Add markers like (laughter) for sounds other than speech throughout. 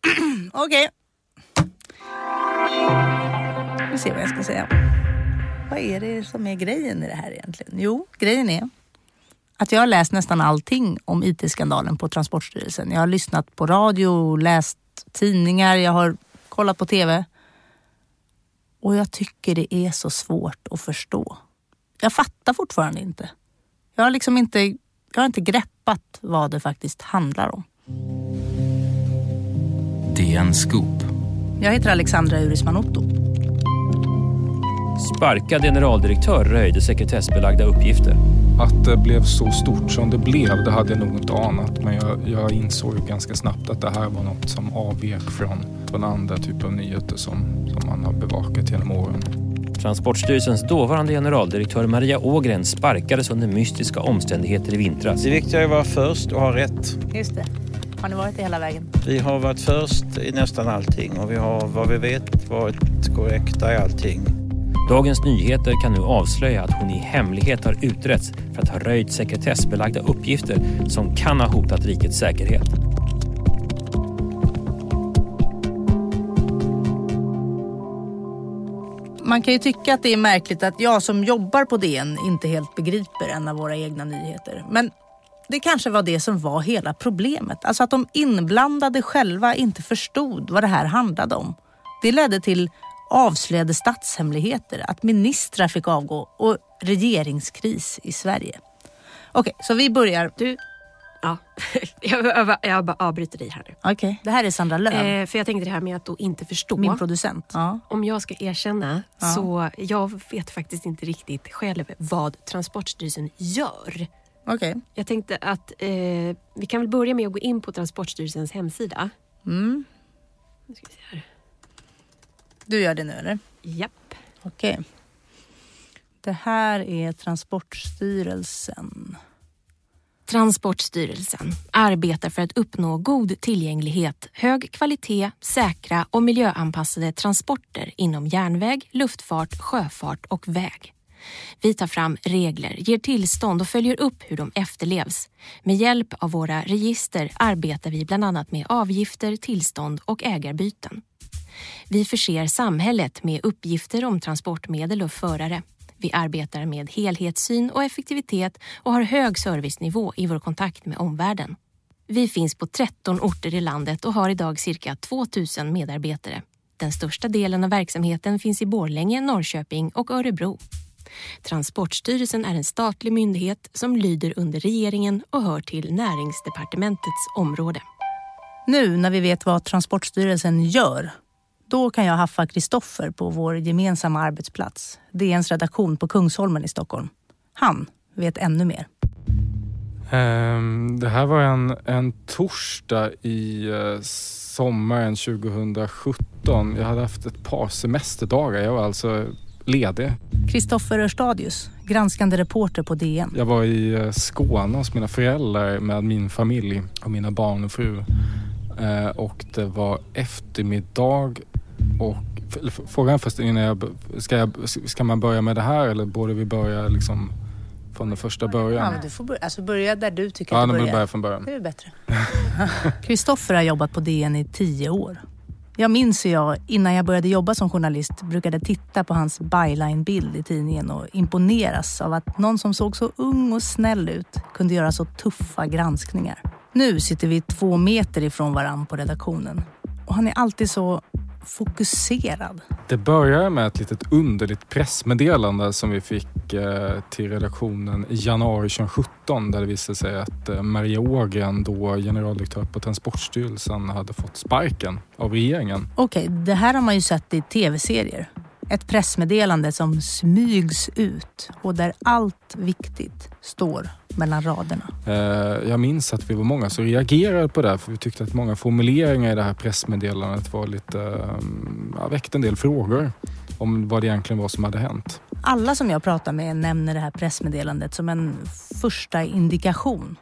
(clears throat) Okej. Vi ser vad jag ska säga. Vad är det som är grejen i det här egentligen? Jo, grejen är att jag har läst nästan allting om IT-skandalen på Transportstyrelsen. Jag har lyssnat på radio, läst tidningar, jag har kollat på TV. Och jag tycker det är så svårt att förstå. Jag fattar fortfarande inte. Jag har liksom inte, jag har inte greppat vad det faktiskt handlar om. DN Scoop. Jag heter Alexandra Urisman Otto. Sparkad generaldirektör röjde sekretessbelagda uppgifter. Att det blev så stort som det blev, det hade jag nog inte anat. Men jag, jag insåg ju ganska snabbt att det här var något som avvek från, från andra typer av nyheter som, som man har bevakat genom åren. Transportstyrelsens dåvarande generaldirektör Maria Ågren sparkades under mystiska omständigheter i vintras. Det viktiga är att vara först och ha rätt. Just det. Har ni varit det hela vägen? Vi har varit först i nästan allting och vi har vad vi vet varit korrekta i allting. Dagens Nyheter kan nu avslöja att hon i hemlighet har utretts för att ha röjt sekretessbelagda uppgifter som kan ha hotat rikets säkerhet. Man kan ju tycka att det är märkligt att jag som jobbar på DN inte helt begriper en av våra egna nyheter. Men det kanske var det som var hela problemet. Alltså att de inblandade själva inte förstod vad det här handlade om. Det ledde till avslöjade statshemligheter, att ministrar fick avgå och regeringskris i Sverige. Okej, så vi börjar. Du, ja. (laughs) jag, jag, jag bara avbryter dig här nu. Okej, det här är Sandra Lööf, Eh, för jag tänkte det här med att då inte förstå. min producent. Ja. Om jag ska erkänna Ja. så jag vet faktiskt inte riktigt själv vad Transportstyrelsen gör. Okej. Jag tänkte att eh, vi kan väl börja med att gå in på Transportstyrelsens hemsida. Mm. Nu ska vi se här. Du gör det nu eller? Japp. Okej. Det här är Transportstyrelsen. Transportstyrelsen arbetar för att uppnå god tillgänglighet, hög kvalitet, säkra och miljöanpassade transporter inom järnväg, luftfart, sjöfart och väg. Vi tar fram regler, ger tillstånd och följer upp hur de efterlevs. Med hjälp av våra register arbetar vi bland annat med avgifter, tillstånd och ägarbyten. Vi förser samhället med uppgifter om transportmedel och förare. Vi arbetar med helhetssyn och effektivitet och har hög servicenivå i vår kontakt med omvärlden. Vi finns på 13 orter i landet och har idag cirka 2 000 medarbetare. Den största delen av verksamheten finns i Borlänge, Norrköping och Örebro. Transportstyrelsen är en statlig myndighet som lyder under regeringen och hör till Näringsdepartementets område. Nu när vi vet vad Transportstyrelsen gör, då kan jag haffa Kristoffer på vår gemensamma arbetsplats, DNs redaktion på Kungsholmen i Stockholm. Han vet ännu mer. Ehm, det här var en, en torsdag i eh, sommaren 2017. Jag hade haft ett par semesterdagar. Jag var alltså ledig. Kristoffer Örstadius, granskande reporter på DN. Jag var i eh, Skåne hos mina föräldrar med min familj och mina barn och fru. Eh, och det var eftermiddag och Frågan först innan jag, ska, jag, ska man börja med det här eller borde vi börja liksom från den första Ja, början? men du får börja, alltså börja där du tycker Ja, att du börjar. jag börja från början. Det är bättre. (laughs) Kristoffer har jobbat på DN i tio år. Jag minns hur jag innan jag började jobba som journalist brukade titta på hans byline-bild i tidningen och imponeras av att någon som såg så ung och snäll ut kunde göra så tuffa granskningar. Nu sitter vi två meter ifrån varann på redaktionen och han är alltid så fokuserad. Det började med ett litet underligt pressmeddelande som vi fick eh, till redaktionen i januari 2017 där det visade sig att eh, Maria Ågren, då generaldirektör på Transportstyrelsen, hade fått sparken av regeringen. Okej, det här har man ju sett i tv-serier. Ett pressmeddelande som smygs ut och där allt viktigt står mellan raderna. Eh, jag minns att vi var många som reagerade på det för vi tyckte att många formuleringar i det här pressmeddelandet var lite, eh, ja, väckte en del frågor om vad det egentligen var som hade hänt. Alla som jag pratar med nämner det här pressmeddelandet som en första indikation.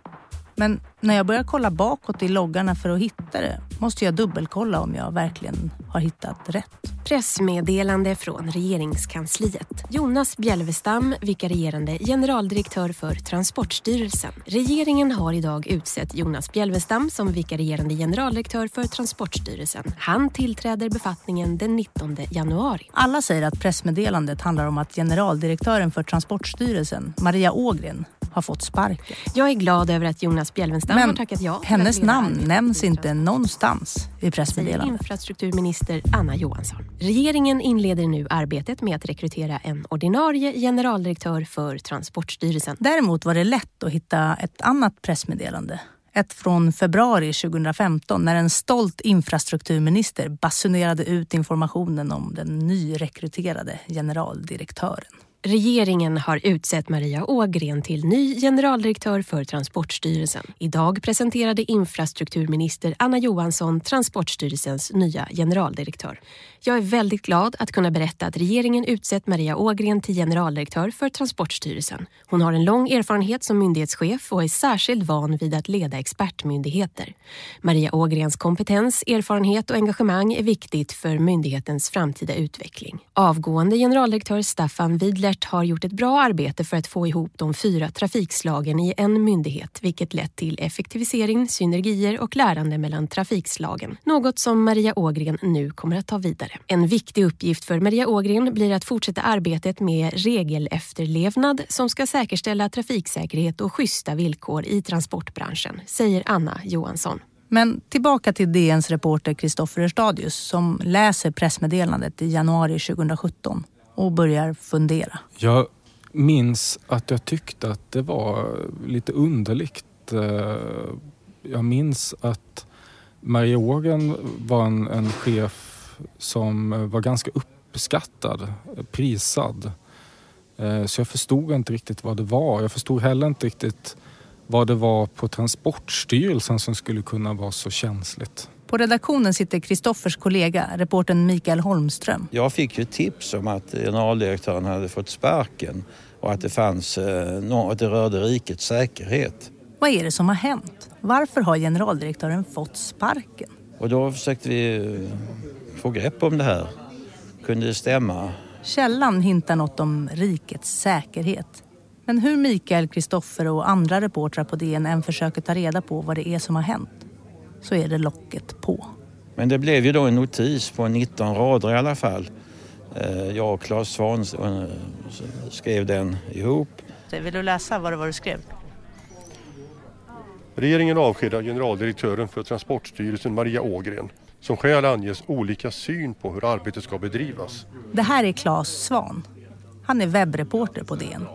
Men när jag börjar kolla bakåt i loggarna för att hitta det måste jag dubbelkolla om jag verkligen har hittat rätt. Pressmeddelande från regeringskansliet. Jonas Bjelvestam, vikarierande generaldirektör för Transportstyrelsen. Regeringen har idag utsett Jonas Bjelvestam som vikarierande generaldirektör för Transportstyrelsen. Han tillträder befattningen den 19 januari. Alla säger att pressmeddelandet handlar om att generaldirektören för Transportstyrelsen, Maria Ågren, har fått sparken. Jag är glad över att Jonas Bjelvenstam Men har tackat ja. att hennes namn nämns inte någonstans i säger pressmeddelandet. infrastrukturminister Anna Johansson. Regeringen inleder nu arbetet med att rekrytera en ordinarie generaldirektör för Transportstyrelsen. Däremot var det lätt att hitta ett annat pressmeddelande. Ett från februari 2015 när en stolt infrastrukturminister basunerade ut informationen om den nyrekryterade generaldirektören. Regeringen har utsett Maria Ågren till ny generaldirektör för Transportstyrelsen. Idag presenterade infrastrukturminister Anna Johansson Transportstyrelsens nya generaldirektör. Jag är väldigt glad att kunna berätta att regeringen utsett Maria Ågren till generaldirektör för Transportstyrelsen. Hon har en lång erfarenhet som myndighetschef och är särskilt van vid att leda expertmyndigheter. Maria Ågrens kompetens, erfarenhet och engagemang är viktigt för myndighetens framtida utveckling. Avgående generaldirektör Staffan Widlert har gjort ett bra arbete för att få ihop de fyra trafikslagen i en myndighet, vilket lett till effektivisering, synergier och lärande mellan trafikslagen. Något som Maria Ågren nu kommer att ta vidare. En viktig uppgift för Maria Ågren blir att fortsätta arbetet med regelefterlevnad som ska säkerställa trafiksäkerhet och schyssta villkor i transportbranschen, säger Anna Johansson. Men tillbaka till DNs reporter Kristoffer Erstadius som läser pressmeddelandet i januari 2017 och börjar fundera. Jag minns att jag tyckte att det var lite underligt. Eh, Jag minns att Maria Ågren var en, en chef som var ganska uppskattad, prisad. Eh, Så jag förstod inte riktigt vad det var. Jag förstod heller inte riktigt vad det var på Transportstyrelsen som skulle kunna vara så känsligt. På redaktionen sitter Kristoffers kollega, reportern Mikael Holmström. Jag fick ju tips om att generaldirektören hade fått sparken och att det fanns, eh, att det rörde rikets säkerhet. Vad är det som har hänt? Varför har generaldirektören fått sparken? Och då försökte vi eh, få grepp om det här. Kunde det stämma? Källan hintar något om rikets säkerhet. Men hur Mikael, Kristoffer och andra reportrar på DN än försöker ta reda på vad det är som har hänt så är det locket på. Men det blev ju då en notis på 19 rader i alla fall. Eh, Jag och Claes Svahn eh, skrev den ihop. Vill du läsa vad det var du skrev? Regeringen avskedar generaldirektören för Transportstyrelsen Maria Ågren. Som skäl anges olika syn på hur arbetet ska bedrivas. Det här är Claes Svan. Han är webbreporter på DN.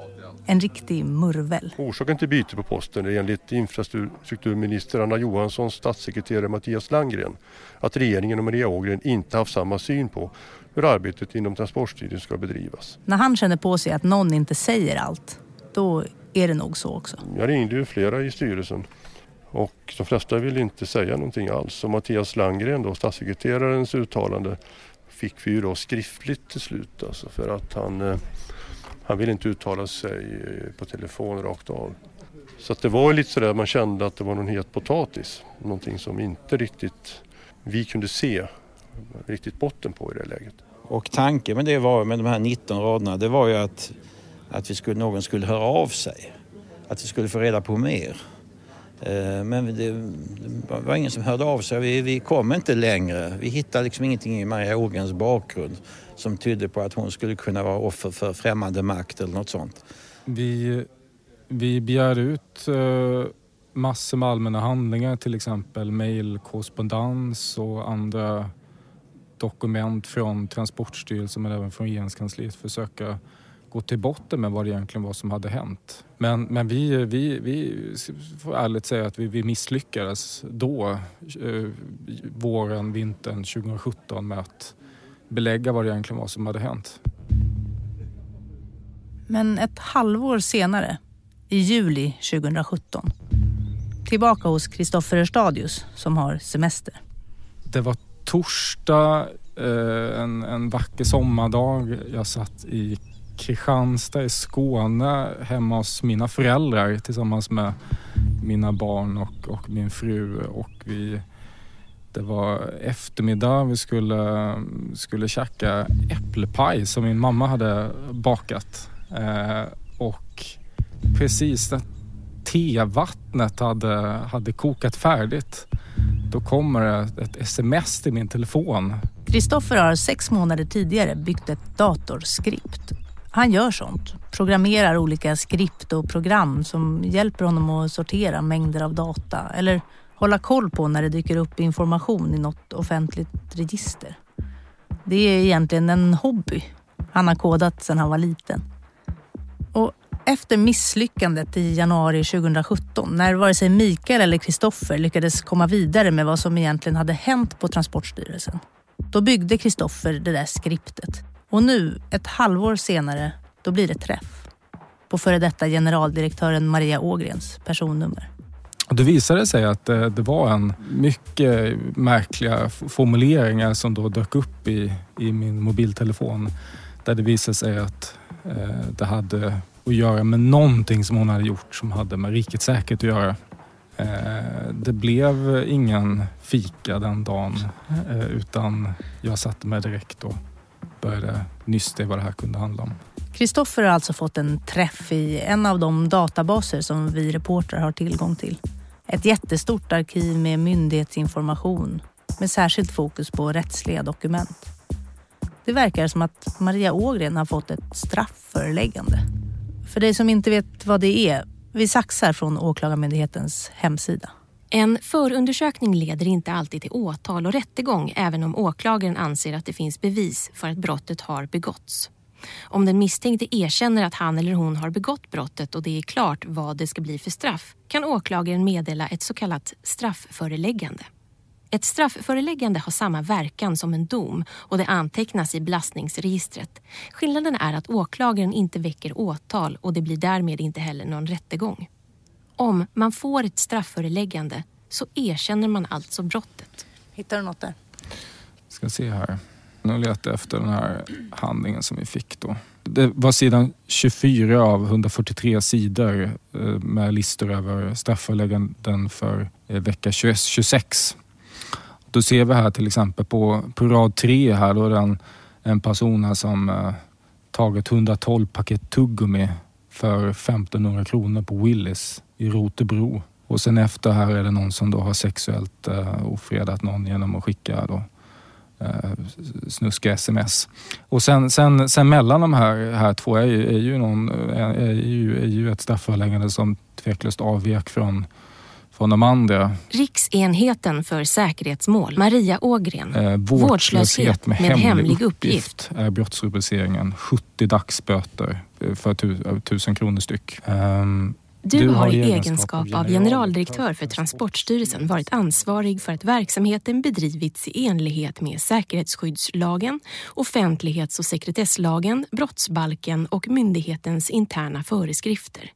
En riktig murvel. Orsaken till byte på posten är enligt infrastrukturminister Anna Johanssons statssekreterare Mattias Landgren att regeringen och Maria Ågren inte haft samma syn på hur arbetet inom Transportstyrelsen ska bedrivas. När han känner på sig att någon inte säger allt, då är det nog så också. Jag ringde ju flera i styrelsen och de flesta vill inte säga någonting alls. Och Mattias Landgren, då, statssekreterarens uttalande, fick vi ju då skriftligt till slut. Alltså för att han, eh, han ville inte uttala sig eh, på telefon rakt av. Så att det var ju lite sådär man kände att det var någon het potatis. Någonting som inte riktigt vi kunde se riktigt botten på i det läget. Och tanken med det var, med de här 19 raderna, det var ju att, att vi skulle, någon skulle höra av sig. Att vi skulle få reda på mer. Eh, men det, var ingen som hörde av sig. Vi, vi kom inte längre. Vi hittade liksom ingenting i Maria Ågrens bakgrund som tydde på att hon skulle kunna vara offer för främmande makt eller något sånt. Vi, vi begär ut eh, massor med allmänna handlingar, till exempel mejlkorrespondens och andra dokument från Transportstyrelsen men även från regeringskansliet för att söka gå till botten med vad det egentligen var som hade hänt. Men, men vi, vi, vi får ärligt säga att vi, vi misslyckades då, eh, våren, vintern 2017 med att belägga vad det egentligen var som hade hänt. Men ett halvår senare, i juli 2017, tillbaka hos Kristoffer Erstadius som har semester. Det var torsdag, eh, en, en vacker sommardag. Jag satt i Kristianstad i Skåne hemma hos mina föräldrar tillsammans med mina barn och, och min fru och vi Det var eftermiddag, vi skulle, skulle käka äppelpaj som min mamma hade bakat. Eh, och precis när tevattnet hade, hade kokat färdigt då kommer det ett sms till min telefon. Kristoffer har sex månader tidigare byggt ett datorskript. Han gör sånt, programmerar olika skript och program som hjälper honom att sortera mängder av data eller hålla koll på när det dyker upp information i något offentligt register. Det är egentligen en hobby han har kodat sedan han var liten. Och efter misslyckandet i januari 2017, när vare sig Mikael eller Kristoffer lyckades komma vidare med vad som egentligen hade hänt på Transportstyrelsen, då byggde Kristoffer det där skriptet. Och nu, ett halvår senare, då blir det träff på före detta generaldirektören Maria Ågrens personnummer. Och det visade sig att det, det, var en mycket märkliga formuleringar som då dök upp i, i min mobiltelefon. Där det visade sig att eh, det hade att göra med någonting som hon hade gjort som hade med rikets säkerhet att göra. Eh, det blev ingen fika den dagen eh, utan jag satte mig direkt och började nysta i vad det här kunde handla om. Kristoffer har alltså fått en träff i en av de databaser som vi reportrar har tillgång till. Ett jättestort arkiv med myndighetsinformation med särskilt fokus på rättsliga dokument. Det verkar som att Maria Ågren har fått ett straffföreläggande. För dig som inte vet vad det är, vi saxar från Åklagarmyndighetens hemsida. En förundersökning leder inte alltid till åtal och rättegång även om åklagaren anser att det finns bevis för att brottet har begåtts. Om den misstänkte erkänner att han eller hon har begått brottet och det är klart vad det ska bli för straff kan åklagaren meddela ett så kallat straffföreläggande. Ett straffföreläggande har samma verkan som en dom och det antecknas i belastningsregistret. Skillnaden är att åklagaren inte väcker åtal och det blir därmed inte heller någon rättegång. Om man får ett straffföreläggande så erkänner man alltså brottet. Hittar du något där? Ska se här. Nu letar jag efter den här handlingen som vi fick då. Det var sidan 24 av 143 sidor eh, med listor över straffförelägganden för eh, vecka 26. Då ser vi här till exempel på, på rad 3 här då är det en, en person här som eh, tagit 112 paket tuggummi för 1500 kronor på Willys i Rotebro. Och sen efter här är det någon som då har sexuellt eh, ofredat någon genom att skicka då, eh, snuskiga sms. Och sen, sen, sen mellan de här, här två är ju, är ju, någon, är, är ju, är ju ett strafföreläggande som tveklöst avvek från från de andra. Riksenheten för säkerhetsmål, Maria Ågren. Eh, vårdslöshet, vårdslöshet med, med hemlig, hemlig uppgift. är brottsrubriceringen. 70 dagsböter för tusen kronor styck. Um, du, du har i egenskap av generaldirektör för Transportstyrelsen varit ansvarig för att verksamheten bedrivits i enlighet med säkerhetsskyddslagen, offentlighets och sekretesslagen, brottsbalken och myndighetens interna föreskrifter.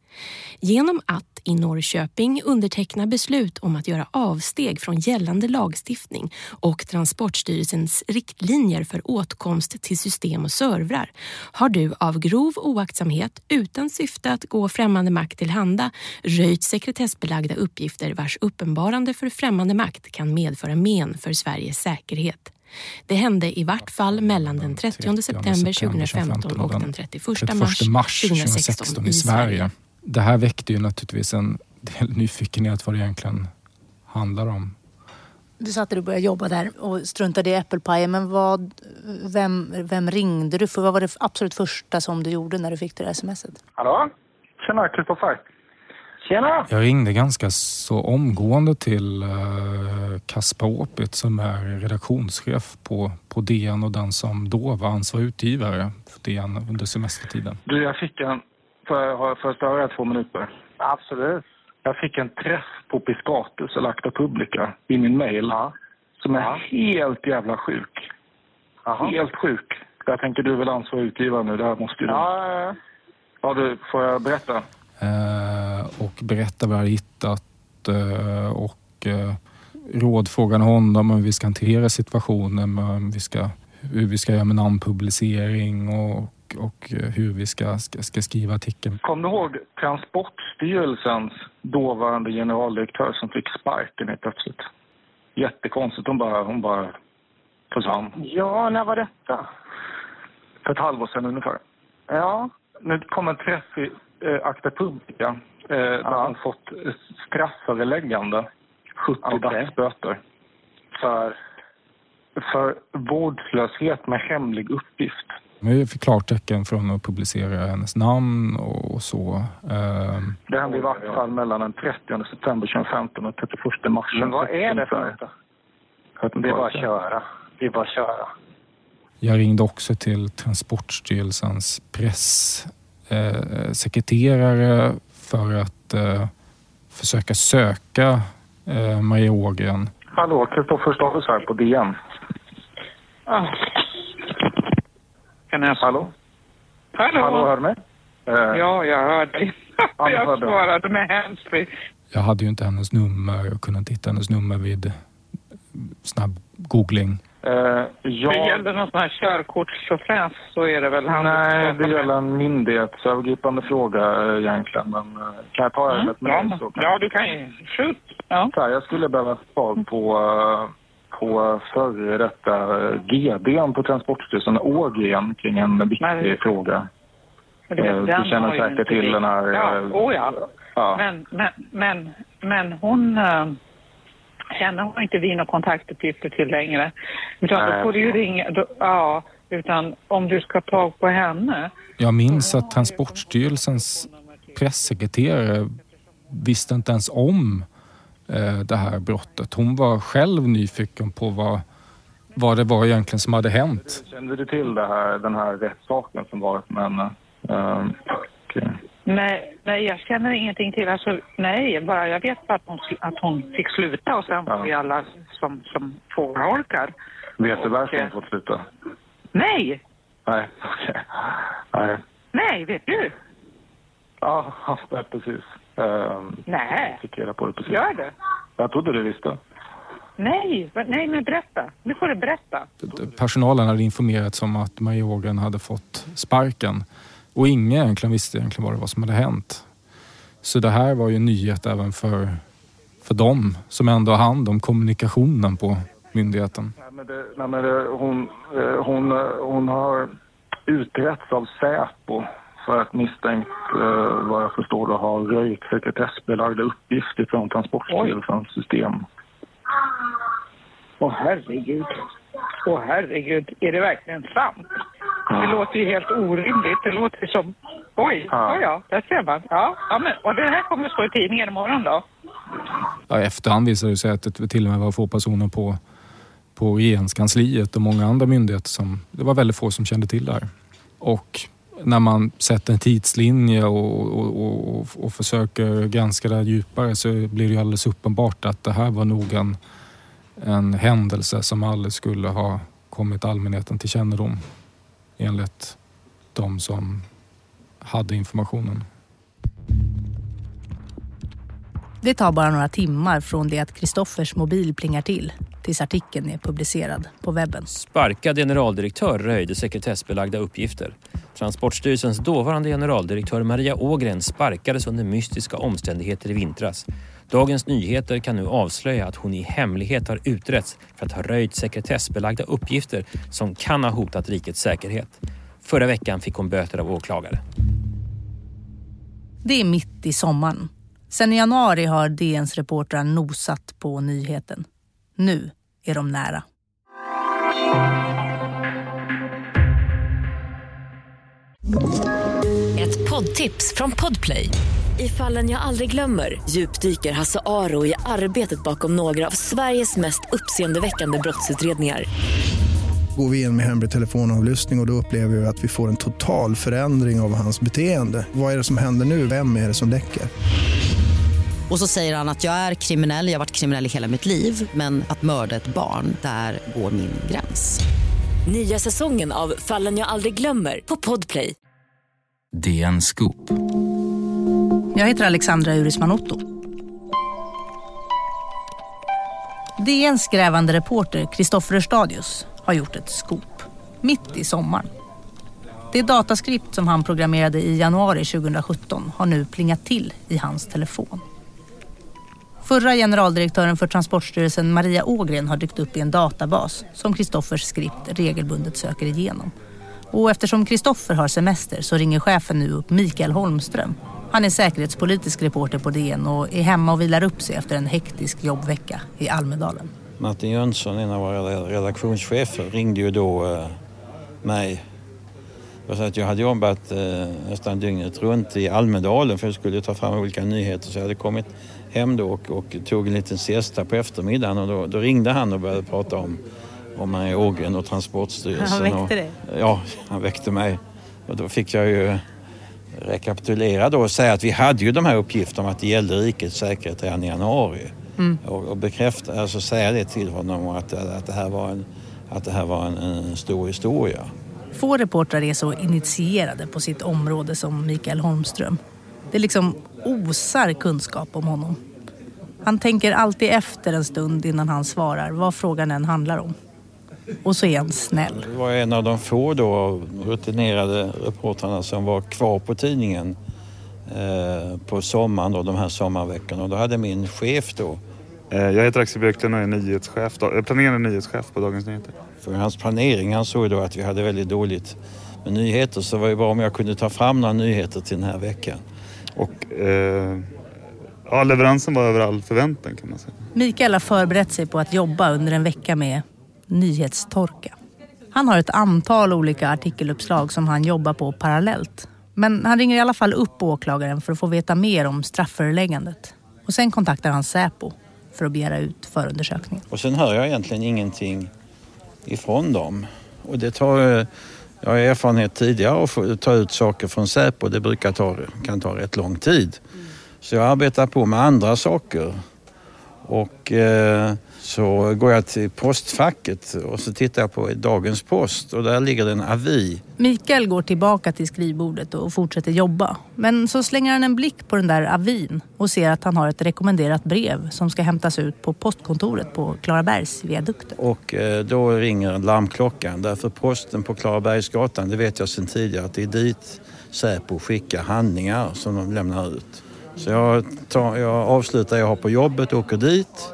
Genom att i Norrköping underteckna beslut om att göra avsteg från gällande lagstiftning och Transportstyrelsens riktlinjer för åtkomst till system och servrar har du av grov oaktsamhet utan syfte att gå främmande makt till handa röjt sekretessbelagda uppgifter vars uppenbarande för främmande makt kan medföra men för Sveriges säkerhet. Det hände i vart fall mellan den 30 september 2015 och den 31 mars 2016 i Sverige det här väckte ju naturligtvis en del nyfikenhet vad det egentligen handlar om. Du sa att du började jobba där och struntade i äppelpajen. Men vad, vem, vem ringde du för? Vad var det absolut första som du gjorde när du fick det där smset? Hallå? Tjena, Kristoffer. Tjena! Jag ringde ganska så omgående till uh, Kaspar Åpit som är redaktionschef på, på DN och den som då var ansvarig utgivare för DN under semestertiden. Du, jag fick en Får jag, får jag störa två minuter? Absolut. Jag fick en träff på Piscatus eller Acta Publica i min mail ja. som är ja. helt jävla sjuk. Aha. Helt sjuk. Jag tänker du är väl ansvarig utgivare nu, det här måste ju ja, ja, ja. ja du, får jag berätta? Eh, och berätta vad jag har hittat eh, och eh, rådfrågan honom om hur vi ska hantera situationen, om vi ska, hur vi ska göra med namnpublicering och och eh, hur vi ska, ska, ska skriva artikeln. Kom du ihåg Transportstyrelsens dåvarande generaldirektör som fick sparken helt plötsligt? Jättekonstigt. Hon bara, hon bara försvann. Ja, när var detta? För ett halvår sedan ungefär. Ja. Nu kom en träff i eh, Akta Publica. Eh, där Ja. hon fått strafföreläggande. 70 Okej. dagsböter. För? För vårdslöshet med hemlig uppgift. Vi fick klartecken från att publicera hennes namn och så. Ehm, Det hände i vart fall mellan den 30 september 2015 och 31 mars Men vad är det för något? Det är bara att det är. köra. Det är bara att köra. Jag ringde också till Transportstyrelsens pressekreterare eh, för att eh, försöka söka eh, Maria Ågren. Hallå, Kristoffer Stadus här på DN. Ah. Kan jag... Hallå? Hallå? Hallå, hör du mig? Eh, Ja, jag hör dig. (laughs) Ja, jag jag svarade med handsfree. Jag hade ju inte hennes nummer och kunde inte hitta hennes nummer vid snabb googling. eh, Det ja, gäller någon sån här körkortstjofräs så är det väl han nej, det gäller en myndighetsövergripande fråga eh, egentligen. Men kan jag ta ärendet med ja, dig men- så kan ja, du kan ju. Shoot. Ja. Så här, jag skulle behöva svar på, eh, på före detta eh, GDn på Transportstyrelsen, Ågren, kring en viktig Nej. fråga. Men Eh, den Du känner ju säkert till den här... Ja, eh, oh ja. ja. Men, men, men, men hon... Äh, henne har inte vi några kontaktuppgifter till längre. Utan Nej. då får du ju ringa... Då, ja, utan om du ska ta på henne. Jag minns att Transportstyrelsens pressekreterare visste inte ens om det här brottet. Hon var själv nyfiken på vad, vad det var egentligen som hade hänt. Kände du till det här, den här rättssaken som varit med henne? Eh, och, eh, Nej, nej, jag känner ingenting till. Alltså, nej, bara jag vet bara att hon, att hon fick sluta och sen Ja. får vi alla som, som fågelholkar. vet du varför hon fått sluta? Nej, Nej, (laughs) okej. Nej. nej, vet du? Ja, (laughs) ja, precis. Uh, Nej, fick reda på det precis. gör det? Jag trodde du visste. Nej, nej, men berätta. Nu får du berätta. Personalen hade informerats om att Maria Ågren hade fått sparken och ingen egentligen visste egentligen vad det var som hade hänt. Så det här var ju en nyhet även för, för dem som ändå har hand om kommunikationen på myndigheten. Nej, men det, nej, men det, hon, eh, hon, eh, hon har utretts av Säpo för att misstänkt, eh, vad jag förstår, då, ha röjt sekretessbelagda uppgifter från Transportstyrelsens system. Åh herregud. Åh herregud, är det verkligen sant? Det låter ju helt orimligt. Det låter som... Oj, Ja. ja, ja, där ser man. Ja, ja men, och det här kommer stå i tidningen imorgon då? Ja, I efterhand visade det sig att det till och med var få personer på, på regeringskansliet och många andra myndigheter som... Det var väldigt få som kände till det här. Och när man sätter en tidslinje och, och, och, och, försöker granska det här djupare så blir det ju alldeles uppenbart att det här var nog en, en händelse som aldrig skulle ha kommit allmänheten till kännedom enligt de som hade informationen. Det tar bara några timmar från det att Kristoffers mobil plingar till tills artikeln är publicerad på webben. Sparkad generaldirektör röjde sekretessbelagda uppgifter. Transportstyrelsens dåvarande generaldirektör Maria Ågren sparkades under mystiska omständigheter i vintras. Dagens Nyheter kan nu avslöja att hon i hemlighet har utretts för att ha röjt sekretessbelagda uppgifter som kan ha hotat rikets säkerhet. Förra veckan fick hon böter av åklagare. Det är mitt i sommaren. Sen i januari har DNs reportrar nosat på nyheten. Nu är de nära. Ett poddtips från Podplay. I fallen jag aldrig glömmer djupdyker Hasse Aro i arbetet bakom några av Sveriges mest uppseendeväckande brottsutredningar. Går vi in med hemlig telefonavlyssning och, och då upplever vi att vi får en total förändring av hans beteende. Vad är det som händer nu? Vem är det som läcker? Och så säger han att jag är kriminell, jag har varit kriminell i hela mitt liv men att mörda ett barn, där går min gräns. Nya säsongen av Fallen jag aldrig glömmer på Podplay. DN Scoop. Jag heter Alexandra Urisman Otto. DNs grävande reporter Kristoffer Stadius har gjort ett scoop. Mitt i sommaren. Det dataskript som han programmerade i januari 2017 har nu plingat till i hans telefon. Förra generaldirektören för Transportstyrelsen Maria Ågren har dykt upp i en databas som Kristoffers skript regelbundet söker igenom. Och eftersom Kristoffer har semester så ringer chefen nu upp Mikael Holmström. Han är säkerhetspolitisk reporter på DN och är hemma och vilar upp sig efter en hektisk jobbvecka i Almedalen. Martin Jönsson, en av våra redaktionschefer, ringde ju då eh, mig. Och så att jag hade jobbat eh, nästan dygnet runt i Almedalen för jag skulle ta fram olika nyheter. Så jag hade kommit hem då och, och tog en liten siesta på eftermiddagen och då, då ringde han och började prata om, om Ågren och Transportstyrelsen. Han väckte dig? Ja, han väckte mig. Och då fick jag ju rekapitulera då och säga att vi hade ju de här uppgifterna om att det gällde rikets säkerhet redan i januari. Mm. Och, och bekräfta, alltså säga det till honom att, att det här var en, att det här var en, en stor historia. Få reportrar är så initierade på sitt område som Mikael Holmström. Det liksom osar kunskap om honom. Han tänker alltid efter en stund innan han svarar vad frågan än handlar om. Och så är han snäll. Det var en av de få då rutinerade reportrarna som var kvar på tidningen eh, på sommaren, då, de här sommarveckorna. Och då hade min chef då Eh, Jag heter Axel Björklund och är nyhetschef, planerande nyhetschef på Dagens Nyheter. För hans planering, han såg då att vi hade väldigt dåligt med nyheter. Så det var ju bara om jag kunde ta fram några nyheter till den här veckan. Och eh, ja, leveransen var över all förväntan kan man säga. Mikael har förberett sig på att jobba under en vecka med nyhetstorka. Han har ett antal olika artikeluppslag som han jobbar på parallellt. Men han ringer i alla fall upp åklagaren för att få veta mer om strafföreläggandet. Och sen kontaktar han Säpo för att begära ut förundersökningen. Och sen hör jag egentligen ingenting ifrån dem. Och det tar, eh, jag har erfarenhet tidigare av att ta ut saker från Säpo. Det brukar ta, kan ta rätt lång tid. Så jag arbetar på med andra saker. Och eh, så går jag till postfacket och så tittar jag på dagens post och där ligger det en avi. Mikael går tillbaka till skrivbordet och fortsätter jobba. Men så slänger han en blick på den där avin och ser att han har ett rekommenderat brev som ska hämtas ut på postkontoret på Klarabergsviadukten. Och eh, då ringer larmklockan därför posten på Klarabergsgatan, det vet jag sedan tidigare, att det är dit Säpo skickar handlingar som de lämnar ut. Så jag, tar, jag avslutar jag har på jobbet, åker dit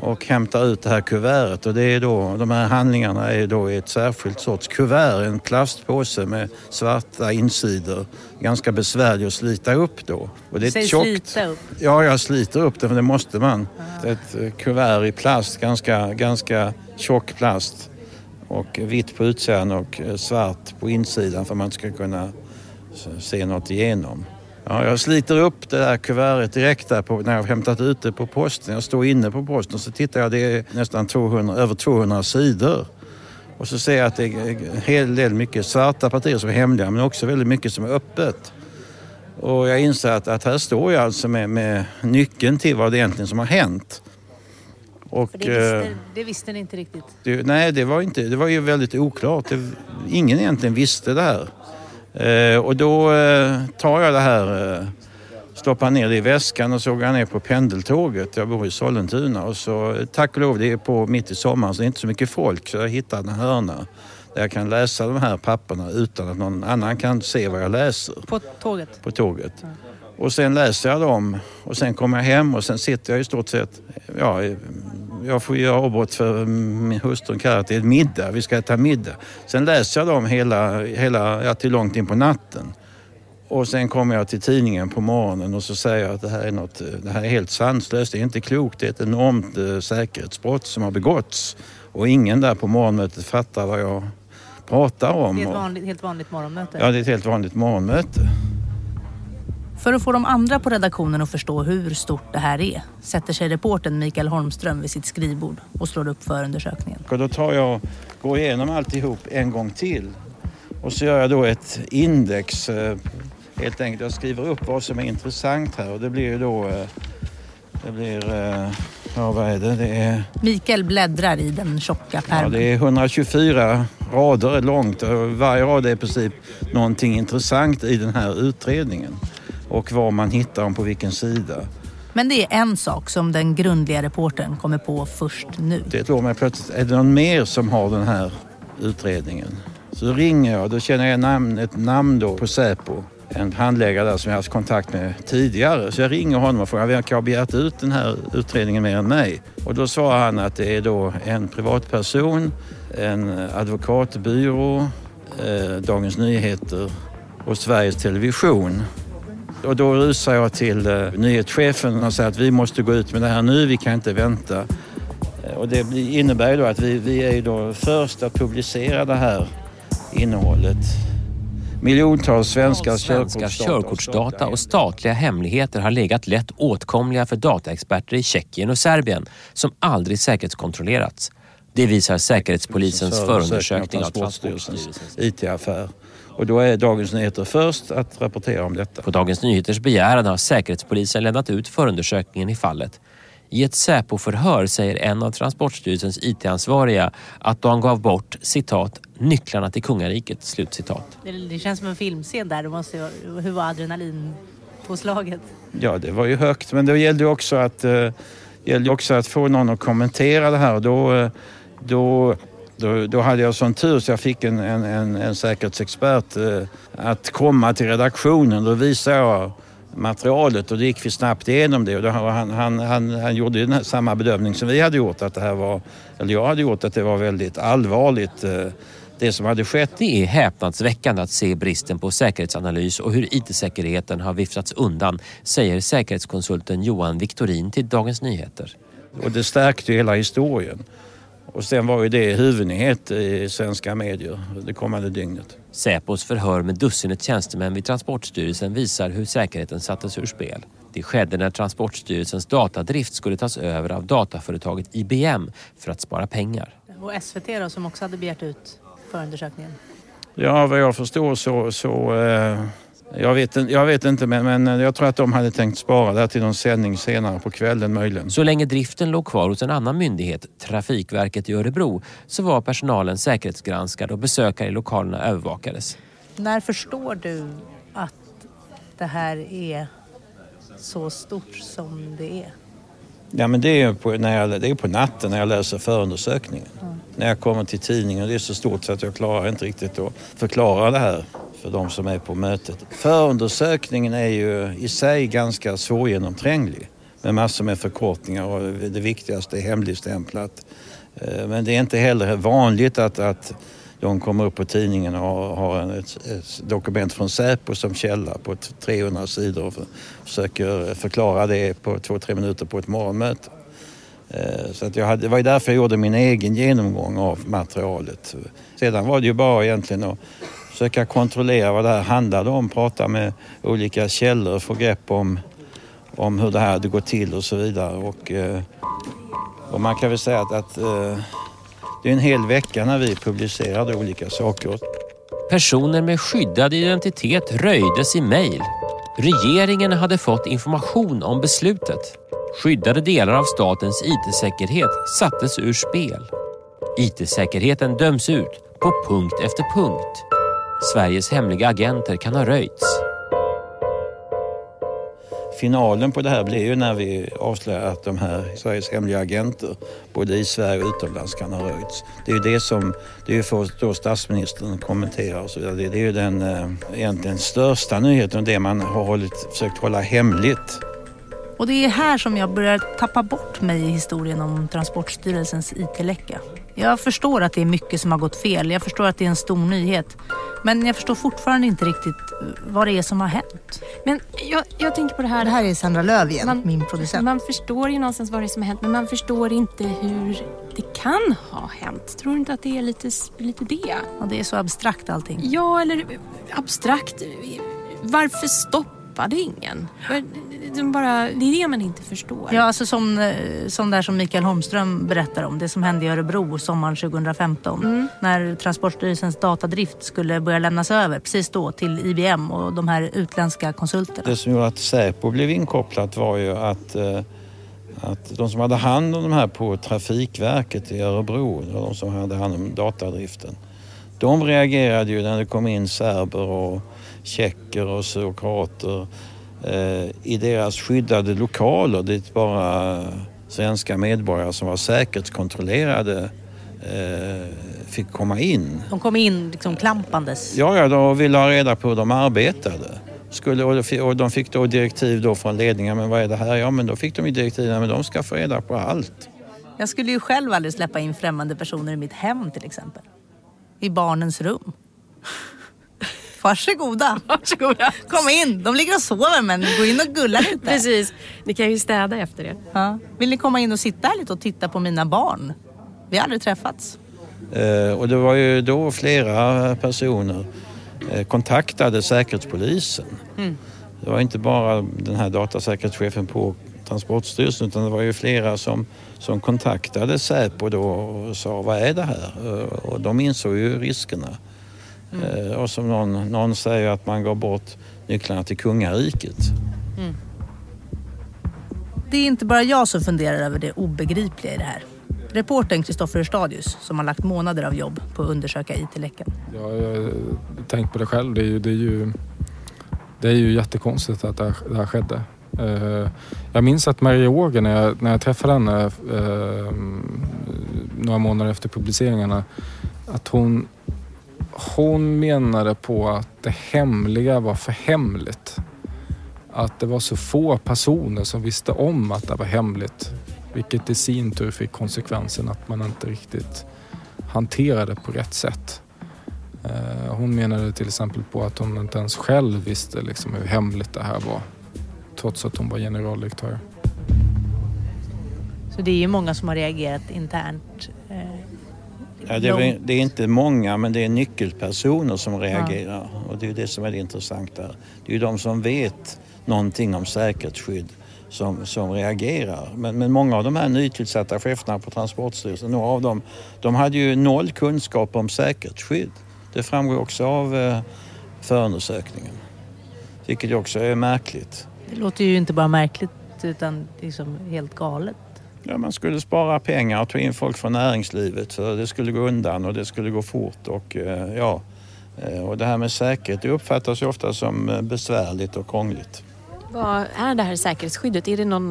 och hämtar ut det här kuvertet och det är då, de här handlingarna är då i ett särskilt sorts kuvert, en plastpåse med svarta insidor. Ganska besvärlig att slita upp då. Och det är Säg tjockt, slita upp. Ja, jag sliter upp det för det måste man. Är ett eh, kuvert i plast, ganska, ganska tjock plast. Och vitt på utsidan och eh, svart på insidan för att man ska kunna se något igenom. Ja, jag sliter upp det där kuvertet direkt där på, när jag hämtat ut det på posten. Jag står inne på posten och så tittar jag, det är nästan 200, över 200 sidor. Och så ser jag att det är en hel del mycket svarta partier som är hemliga men också väldigt mycket som är öppet. Och jag inser att, att här står jag alltså med, med nyckeln till vad det egentligen som har hänt. Och, eh, det visste ni inte riktigt. det, nej, det var, inte, det var ju väldigt oklart. Det, ingen egentligen visste det här. Eh, och då eh, tar jag det här, eh, stoppar ner det i väskan och så går jag ner på pendeltåget. Jag bor i Sollentuna och så tack och lov, det är på mitt i sommaren så det är inte så mycket folk så jag hittar en hörna där jag kan läsa de här papperna utan att någon annan kan se vad jag läser På tåget? på tåget. Och sen läser jag dem och sen kommer jag hem och sen sitter jag i stort sett, ja, jag får göra avbrott för min hustru kallar det ett middag, vi ska äta middag. Sen läser jag dem hela, hela ja, till långt in på natten. Och sen kommer jag till tidningen på morgonen och så säger jag att det här är, något, det här är helt sanslöst, det är inte klokt, det är ett enormt eh, säkerhetsbrott som har begåtts. Och ingen där på morgonmötet fattar vad jag pratar om. Det är ett vanligt, helt vanligt morgonmöte. Ja, det är ett helt vanligt morgonmöte. För att få de andra på redaktionen att förstå hur stort det här är sätter sig reportern Mikael Holmström vid sitt skrivbord och slår upp förundersökningen. Och då tar jag, går igenom alltihop en gång till. Och så gör jag då ett index. eh, Helt enkelt, jag skriver upp vad som är intressant här och det blir ju då... eh, Det blir... eh, Ja, vad är det? Det är, Mikael bläddrar i den tjocka ja, pärmen. det är 124 rader långt och varje rad är i princip någonting intressant i den här utredningen. Och var man hittar dem på vilken sida. Men det är en sak som den grundliga reportern kommer på först nu. Det slår mig plötsligt, är det någon mer som har den här utredningen? Så ringer jag, då känner jag namn, ett namn då på Säpo. en handläggare där som jag haft kontakt med tidigare. Så jag ringer honom och frågar vem kan ha begärt ut den här utredningen mer än mig? Och då svarar han att det är då en privatperson, en advokatbyrå, eh, Dagens Nyheter och Sveriges Television. Och då rusar jag till eh, nyhetschefen och säger att vi måste gå ut med det här nu, vi kan inte vänta. Eh, Och det innebär ju då att vi, vi är då först att publicera det här innehållet. Miljontals svenska, Svenska körkortsdata och statliga hemligheter har legat lätt åtkomliga för dataexperter i Tjeckien och Serbien som aldrig säkerhetskontrollerats. Det visar Säkerhetspolisens förundersökning av Transportstyrelsens IT-affär. Och då är Dagens Nyheter först att rapportera om detta. På Dagens Nyheters begäran har Säkerhetspolisen lämnat ut förundersökningen i fallet. I ett Säpo-förhör säger en av Transportstyrelsens IT-ansvariga att de gav bort citat nycklarna till kungariket. Slutcitat. Det, det känns som en filmscen där. Det måste, ju- hur var adrenalinpåslaget? Ja, det var ju högt, men det gällde ju också att, eh, gällde också att få någon att kommentera det här. Och Då, eh, då, då, då hade jag sån tur så jag fick en, en, en, en säkerhetsexpert eh, att komma till redaktionen. Då visade jag materialet och då gick vi snabbt igenom det. Och då, han, han, han, han gjorde den samma bedömning som vi hade gjort, att det här var, eller jag hade gjort, att det var väldigt allvarligt eh, det som hade skett. Det är häpnadsväckande att se bristen på säkerhetsanalys och hur IT-säkerheten har viftats undan, säger säkerhetskonsulten Johan Victorin till Dagens Nyheter. Och det stärkte ju hela historien. Och sen var ju det huvudnyhet i svenska medier det kommande dygnet. Säpos förhör med dussinet tjänstemän vid Transportstyrelsen visar hur säkerheten sattes ur spel. Det skedde när Transportstyrelsens datadrift skulle tas över av dataföretaget IBM för att spara pengar. Och SVT då, som också hade begärt ut förundersökningen. Ja, vad jag förstår så... så eh, jag, vet, inte- jag vet inte, men, men jag tror att de hade tänkt spara det till någon sändning senare på kvällen möjligen. Så länge driften låg kvar hos en annan myndighet, Trafikverket i Örebro, så var personalen säkerhetsgranskad och besökare i lokalerna övervakades. När förstår du att det här är så stort som det är? Ja, men det är, på, när jag, det är på natten när jag läser förundersökningen. När jag kommer till tidningen, det är så stort så att jag klarar inte riktigt att förklara det här för de som är på mötet. Förundersökningen är ju i sig ganska svårgenomtränglig med massor med förkortningar och det viktigaste är hemligstämplat. Eh, men det är inte heller vanligt att, att de kommer upp på tidningen och har ett, ett dokument från Säpo som källa på 300 sidor och försöker förklara det på två, tre minuter på ett morgonmöte. Eh, så att jag hade, det var ju därför jag gjorde min egen genomgång av materialet. Sedan var det ju bara egentligen att försöka kontrollera vad det här handlade om, prata med olika källor, få grepp om, om hur det här hade gått till och så vidare. Och, eh, och man kan väl säga att, att eh, det är en hel vecka när vi publicerade olika saker. Personer med skyddad identitet röjdes i mejl. Regeringen hade fått information om beslutet. Skyddade delar av statens IT-säkerhet sattes ur spel. IT-säkerheten döms ut på punkt efter punkt. Sveriges hemliga agenter kan ha röjts. Finalen på det här blir ju när vi avslöjar att de här Sveriges hemliga agenter både i Sverige och utomlands kan ha röjts. Det är ju det som, det är ju för då statsministern kommenterar och så vidare. Det, är ju den eh, egentligen största nyheten, det man har hållit, försökt hålla hemligt. Och det är här som jag börjar tappa bort mig i historien om Transportstyrelsens IT-läcka. Jag förstår att det är mycket som har gått fel. Jag förstår att det är en stor nyhet. Men jag förstår fortfarande inte riktigt vad det är som har hänt. Men jag, jag tänker på det här. Det här är Sandra Löf igen, Man- min producent. Man förstår ju någonstans vad det är som har hänt men man förstår inte hur det kan ha hänt. Tror du inte att det är lite, lite det? Ja, det är så abstrakt allting. Ja, eller abstrakt. Varför stoppade ingen? Det är bara, det är det man inte förstår. Ja, alltså som, eh, som där som Mikael Holmström berättar om. Det som hände i Örebro sommaren 2015. När Transportstyrelsens datadrift skulle börja lämnas över precis då till IBM och de här utländska konsulterna. Det som gjorde att Säpo blev inkopplat var ju att, eh, att de som hade hand om de här på Trafikverket i Örebro, de som hade hand om datadriften, de reagerade ju när det kom in serber och tjecker och surokrater eh, i deras skyddade lokaler dit bara svenska medborgare som var säkerhetskontrollerade eh, fick komma in. De kom in liksom klampandes. Ja, ja, de ville ha reda på hur de arbetade. skulle, och de- och de fick då direktiv då från ledningen, men vad är det här? Ja, men då fick de ju direktiv, men de ska få reda på allt. Jag skulle ju själv aldrig släppa in främmande personer i mitt hem till exempel. I barnens rum. Varsågoda. Varsågoda. Kom in. De ligger och sover men gå in och gulla lite. (laughs) Precis. Ni kan ju städa efter det. Ja. Vill ni komma in och sitta här lite och titta på mina barn? Vi har aldrig träffats. Eh, och det var ju då flera personer eh, kontaktade Säkerhetspolisen. Mm. Det var inte bara den här datasäkerhetschefen på Transportstyrelsen utan det var ju flera som, som kontaktade Säpo då och sa vad är det här? Eh, Och de insåg ju riskerna. Eh, Och som någon, någon säger att man gav bort nycklarna till kungariket. Det är inte bara jag som funderar över det obegripliga i det här. Reportern Kristoffer Stadius som har lagt månader av jobb på att undersöka IT-läcken. Jag har tänkt på det själv. Det är ju, det är ju, det är ju jättekonstigt att det här, det här skedde. Eh, Jag minns att Maria Åger, när jag, när jag träffade henne eh, några månader efter publiceringarna, att hon, hon menade på att det hemliga var för hemligt. Att det var så få personer som visste om att det var hemligt. Vilket i sin tur fick konsekvensen att man inte riktigt hanterade på rätt sätt. Eh, hon menade till exempel på att hon inte ens själv visste liksom hur hemligt det här var. Trots att hon var generaldirektör. Så det är ju många som har reagerat internt. Ja, det, är, det är inte många men det är nyckelpersoner som reagerar och det är det som är det intressanta. Det är ju de som vet någonting om säkerhetsskydd som, som reagerar. Men, men många av de här nytillsatta cheferna på Transportstyrelsen, några av dem, de hade ju noll kunskap om säkerhetsskydd. Det framgår också av eh, förundersökningen. Vilket också är märkligt. Det låter ju inte bara märkligt utan liksom helt galet. Ja, man skulle spara pengar och ta in folk från näringslivet för det skulle gå undan och det skulle gå fort. Och, eh, ja, eh, och det här med säkerhet det uppfattas ju ofta som eh, besvärligt och krångligt. Vad är det här säkerhetsskyddet? Är det någon,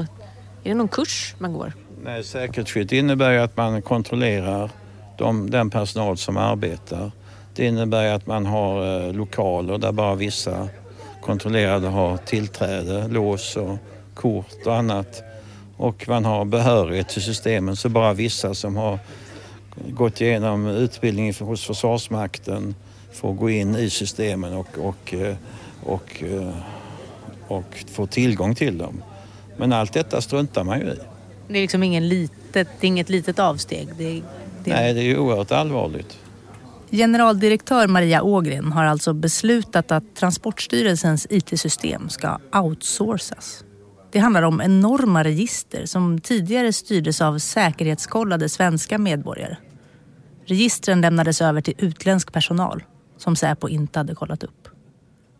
är det någon kurs man går? Nej, säkerhetsskydd innebär ju att man kontrollerar de, den personal som arbetar. Det innebär att man har lokaler där bara vissa kontrollerade har tillträde, lås och kort och annat. Och man har behörighet till systemen så bara vissa som har gått igenom utbildning hos Försvarsmakten får gå in i systemen och, och, eh, och, eh, och få tillgång till dem. Men allt detta struntar man ju i. Det är liksom ingen litet, inget litet avsteg. Det, det... Nej, det är ju oerhört allvarligt. Generaldirektör Maria Ågren har alltså beslutat att Transportstyrelsens IT-system ska outsourcas. Det handlar om enorma register som tidigare styrdes av säkerhetskollade svenska medborgare. Registren lämnades över till utländsk personal som Säpo inte hade kollat upp.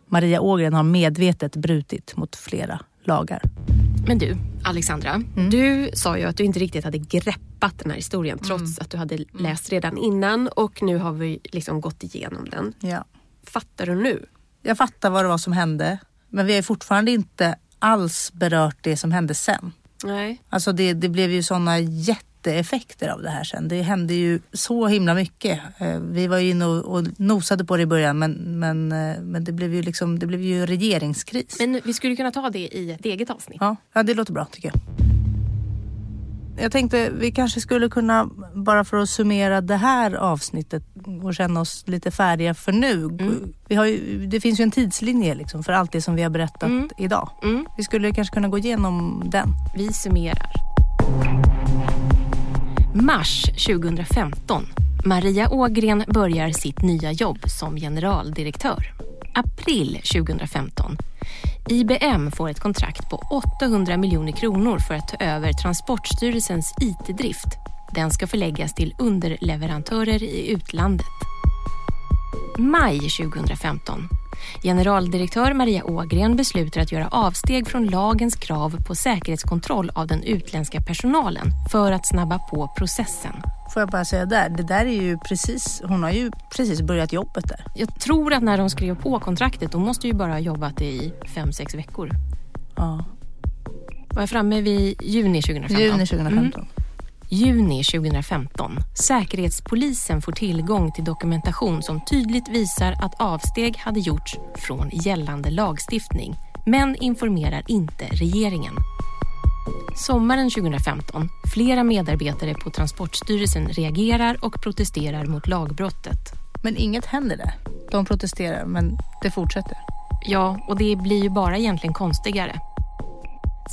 Maria Ågren har medvetet brutit mot flera lagar. Men du, Alexandra. Du sa ju att du inte riktigt hade greppat den här historien trots att du hade läst redan innan och nu har vi liksom gått igenom den. Ja. Fattar du nu? Jag fattar vad det var som hände men vi har ju fortfarande inte alls berört det som hände sen. Nej. Alltså det, det blev ju sådana jätteeffekter av det här sen. Det hände ju så himla mycket. Eh, Vi var ju inne och, och nosade på det i början men, men, eh, men det blev ju liksom, det blev ju regeringskris. Men vi skulle kunna ta det i ett eget avsnitt. Ja, ja, det låter bra tycker jag. Jag tänkte vi kanske skulle kunna, bara för att summera det här avsnittet och känna oss lite färdiga för nu. Vi har ju, det finns ju en tidslinje liksom för allt det som vi har berättat idag. Vi skulle kanske kunna gå igenom den. Vi summerar. Mars 2015. Maria Ågren börjar sitt nya jobb som generaldirektör. April 2015. IBM får ett kontrakt på 800 miljoner kronor för att ta över Transportstyrelsens IT-drift. Den ska förläggas till underleverantörer i utlandet. Maj 2015. Generaldirektör Maria Ågren beslutar att göra avsteg från lagens krav på säkerhetskontroll av den utländska personalen för att snabba på processen. Får jag bara säga där, det där är ju precis, hon har ju precis börjat jobbet där. Jag tror att när de skrev på kontraktet, de måste ju bara ha jobbat i fem sex veckor. Ja. Var jag framme vid juni 2015? Juni 2015. Mm. Juni 2015. Säkerhetspolisen får tillgång till dokumentation som tydligt visar att avsteg hade gjorts från gällande lagstiftning men informerar inte regeringen. Sommaren 2015. Flera medarbetare på Transportstyrelsen reagerar och protesterar mot lagbrottet. Men inget händer där. De protesterar, men det fortsätter. Ja, och det blir ju bara egentligen konstigare.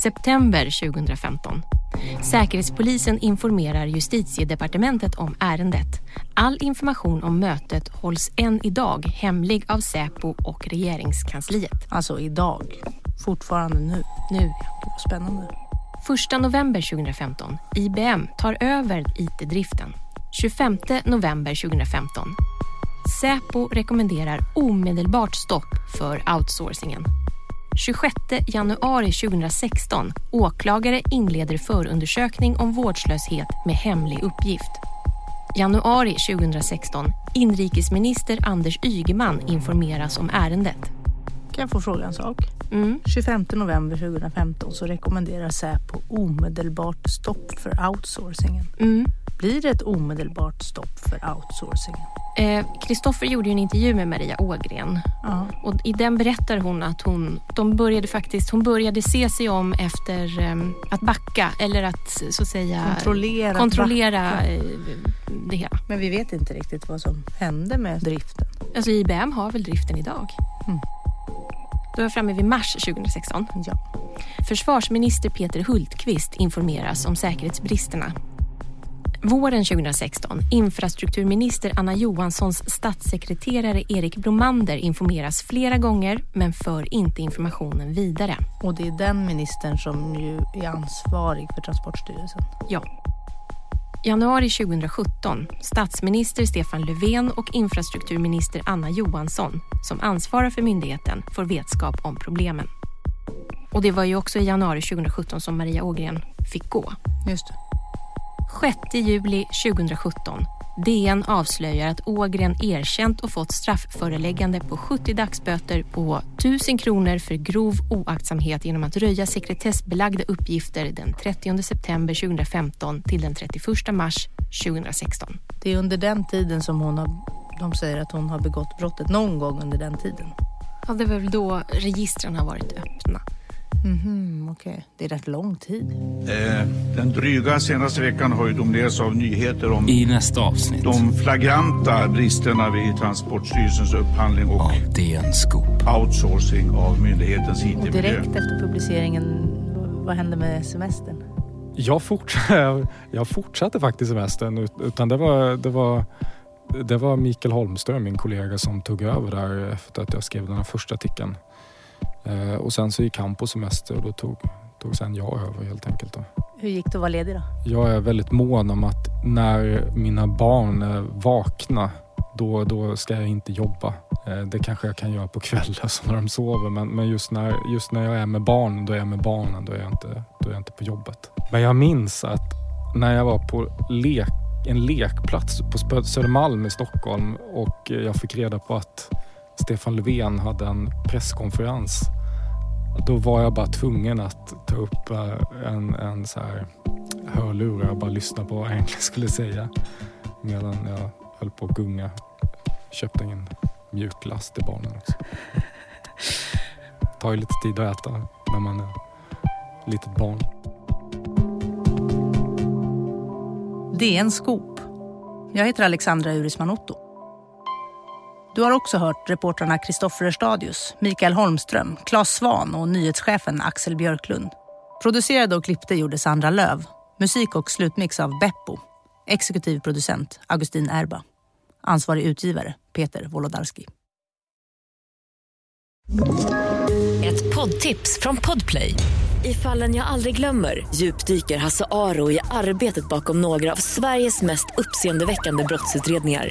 September 2015. Säkerhetspolisen informerar justitiedepartementet om ärendet. All information om mötet hålls än idag hemlig av Säpo och regeringskansliet. Alltså idag. Fortfarande nu. Nu, var spännande. 1 november 2015. IBM tar över IT-driften. 25 november 2015. Säpo rekommenderar omedelbart stopp för outsourcingen. 26 januari 2016. Åklagare inleder förundersökning om vårdslöshet med hemlig uppgift. Januari 2016. Inrikesminister Anders Ygeman informeras om ärendet. Kan jag få fråga en sak? Mm. 25 november 2015 så rekommenderar Säpo omedelbart stopp för outsourcingen. Mm. Blir det ett omedelbart stopp för outsourcingen? Kristoffer gjorde ju en intervju med Maria Ågren. Ja. Och I den berättar hon att hon, de började faktiskt, hon började se sig om efter em, att backa eller att så att säga Kontrollera, kontrollera eh, det hela. Men vi vet inte riktigt vad som hände med driften. Alltså IBM har väl driften idag? Mm. Då är jag framme vid mars 2016. Ja. Försvarsminister Peter Hultqvist informeras om säkerhetsbristerna. Våren 2016. Infrastrukturminister Anna Johanssons statssekreterare Erik Bromander informeras flera gånger men för inte informationen vidare. Och det är den ministern som ju är ansvarig för Transportstyrelsen. Ja. Januari 2017. Statsminister Stefan Löfven och infrastrukturminister Anna Johansson som ansvarar för myndigheten får vetskap om problemen. Och det var ju också i januari 2017 som Maria Ågren fick gå. Just det. 6 juli 2017. DN avslöjar att Ågren erkänt och fått straffföreläggande på 70 dagsböter på 1000 kronor för grov oaktsamhet genom att röja sekretessbelagda uppgifter den 30 september 2015 till den 31 mars 2016. Det är under den tiden som hon har, de säger att hon har begått brottet. Någon gång under den tiden. Ja, det var väl då registren har varit öppna. Mhm, okej. Det är rätt lång tid. Eh, Den dryga senaste veckan har ju dominerats av nyheter om I nästa avsnitt de flagranta bristerna vid Transportstyrelsens upphandling och av DN Scoop. outsourcing av myndighetens Och IT-miljö. direkt efter publiceringen, vad hände med semestern? Jag, fortsatte, jag fortsatte faktiskt semestern ut- utan det var, det, var, det var Mikael Holmström, min kollega, som tog över där efter att jag skrev den här första artikeln. Eh, och sen så gick han på semester och då tog, tog sen jag över helt enkelt. Då. Hur gick det att vara ledig då? Jag är väldigt mån om att när mina barn är vakna, då, då ska jag inte jobba. Eh, Det kanske jag kan göra på kvällar (laughs) så när de sover, men, men just, när, just när jag är med barnen, då är jag med barnen. Då är jag inte, då är jag inte på jobbet. Men jag minns att när jag var på lek, en lekplats på Södermalm i Stockholm och jag fick reda på att Stefan Löfven hade en presskonferens. Då var jag bara tvungen att ta upp eh, en, en så här hörlurar och bara lyssna på vad jag egentligen (laughs) skulle säga. Medan jag höll på att gunga. Köpte en mjukglass till barnen också. tar ju lite tid att äta när man är litet barn. DN Scoop. Jag heter Alexandra Urisman Otto. Du har också hört reportrarna Kristoffer Stadius, Mikael Holmström, Claes Svan och nyhetschefen Axel Björklund. Producerade och klippte gjorde Sandra Löv. Musik och slutmix av Beppo. Exekutiv producent Augustin Erba. Ansvarig utgivare Peter Wolodarski. Ett poddtips från Podplay. I fallen jag aldrig glömmer djupdyker Hasse Aro i arbetet bakom några av Sveriges mest uppseendeväckande brottsutredningar.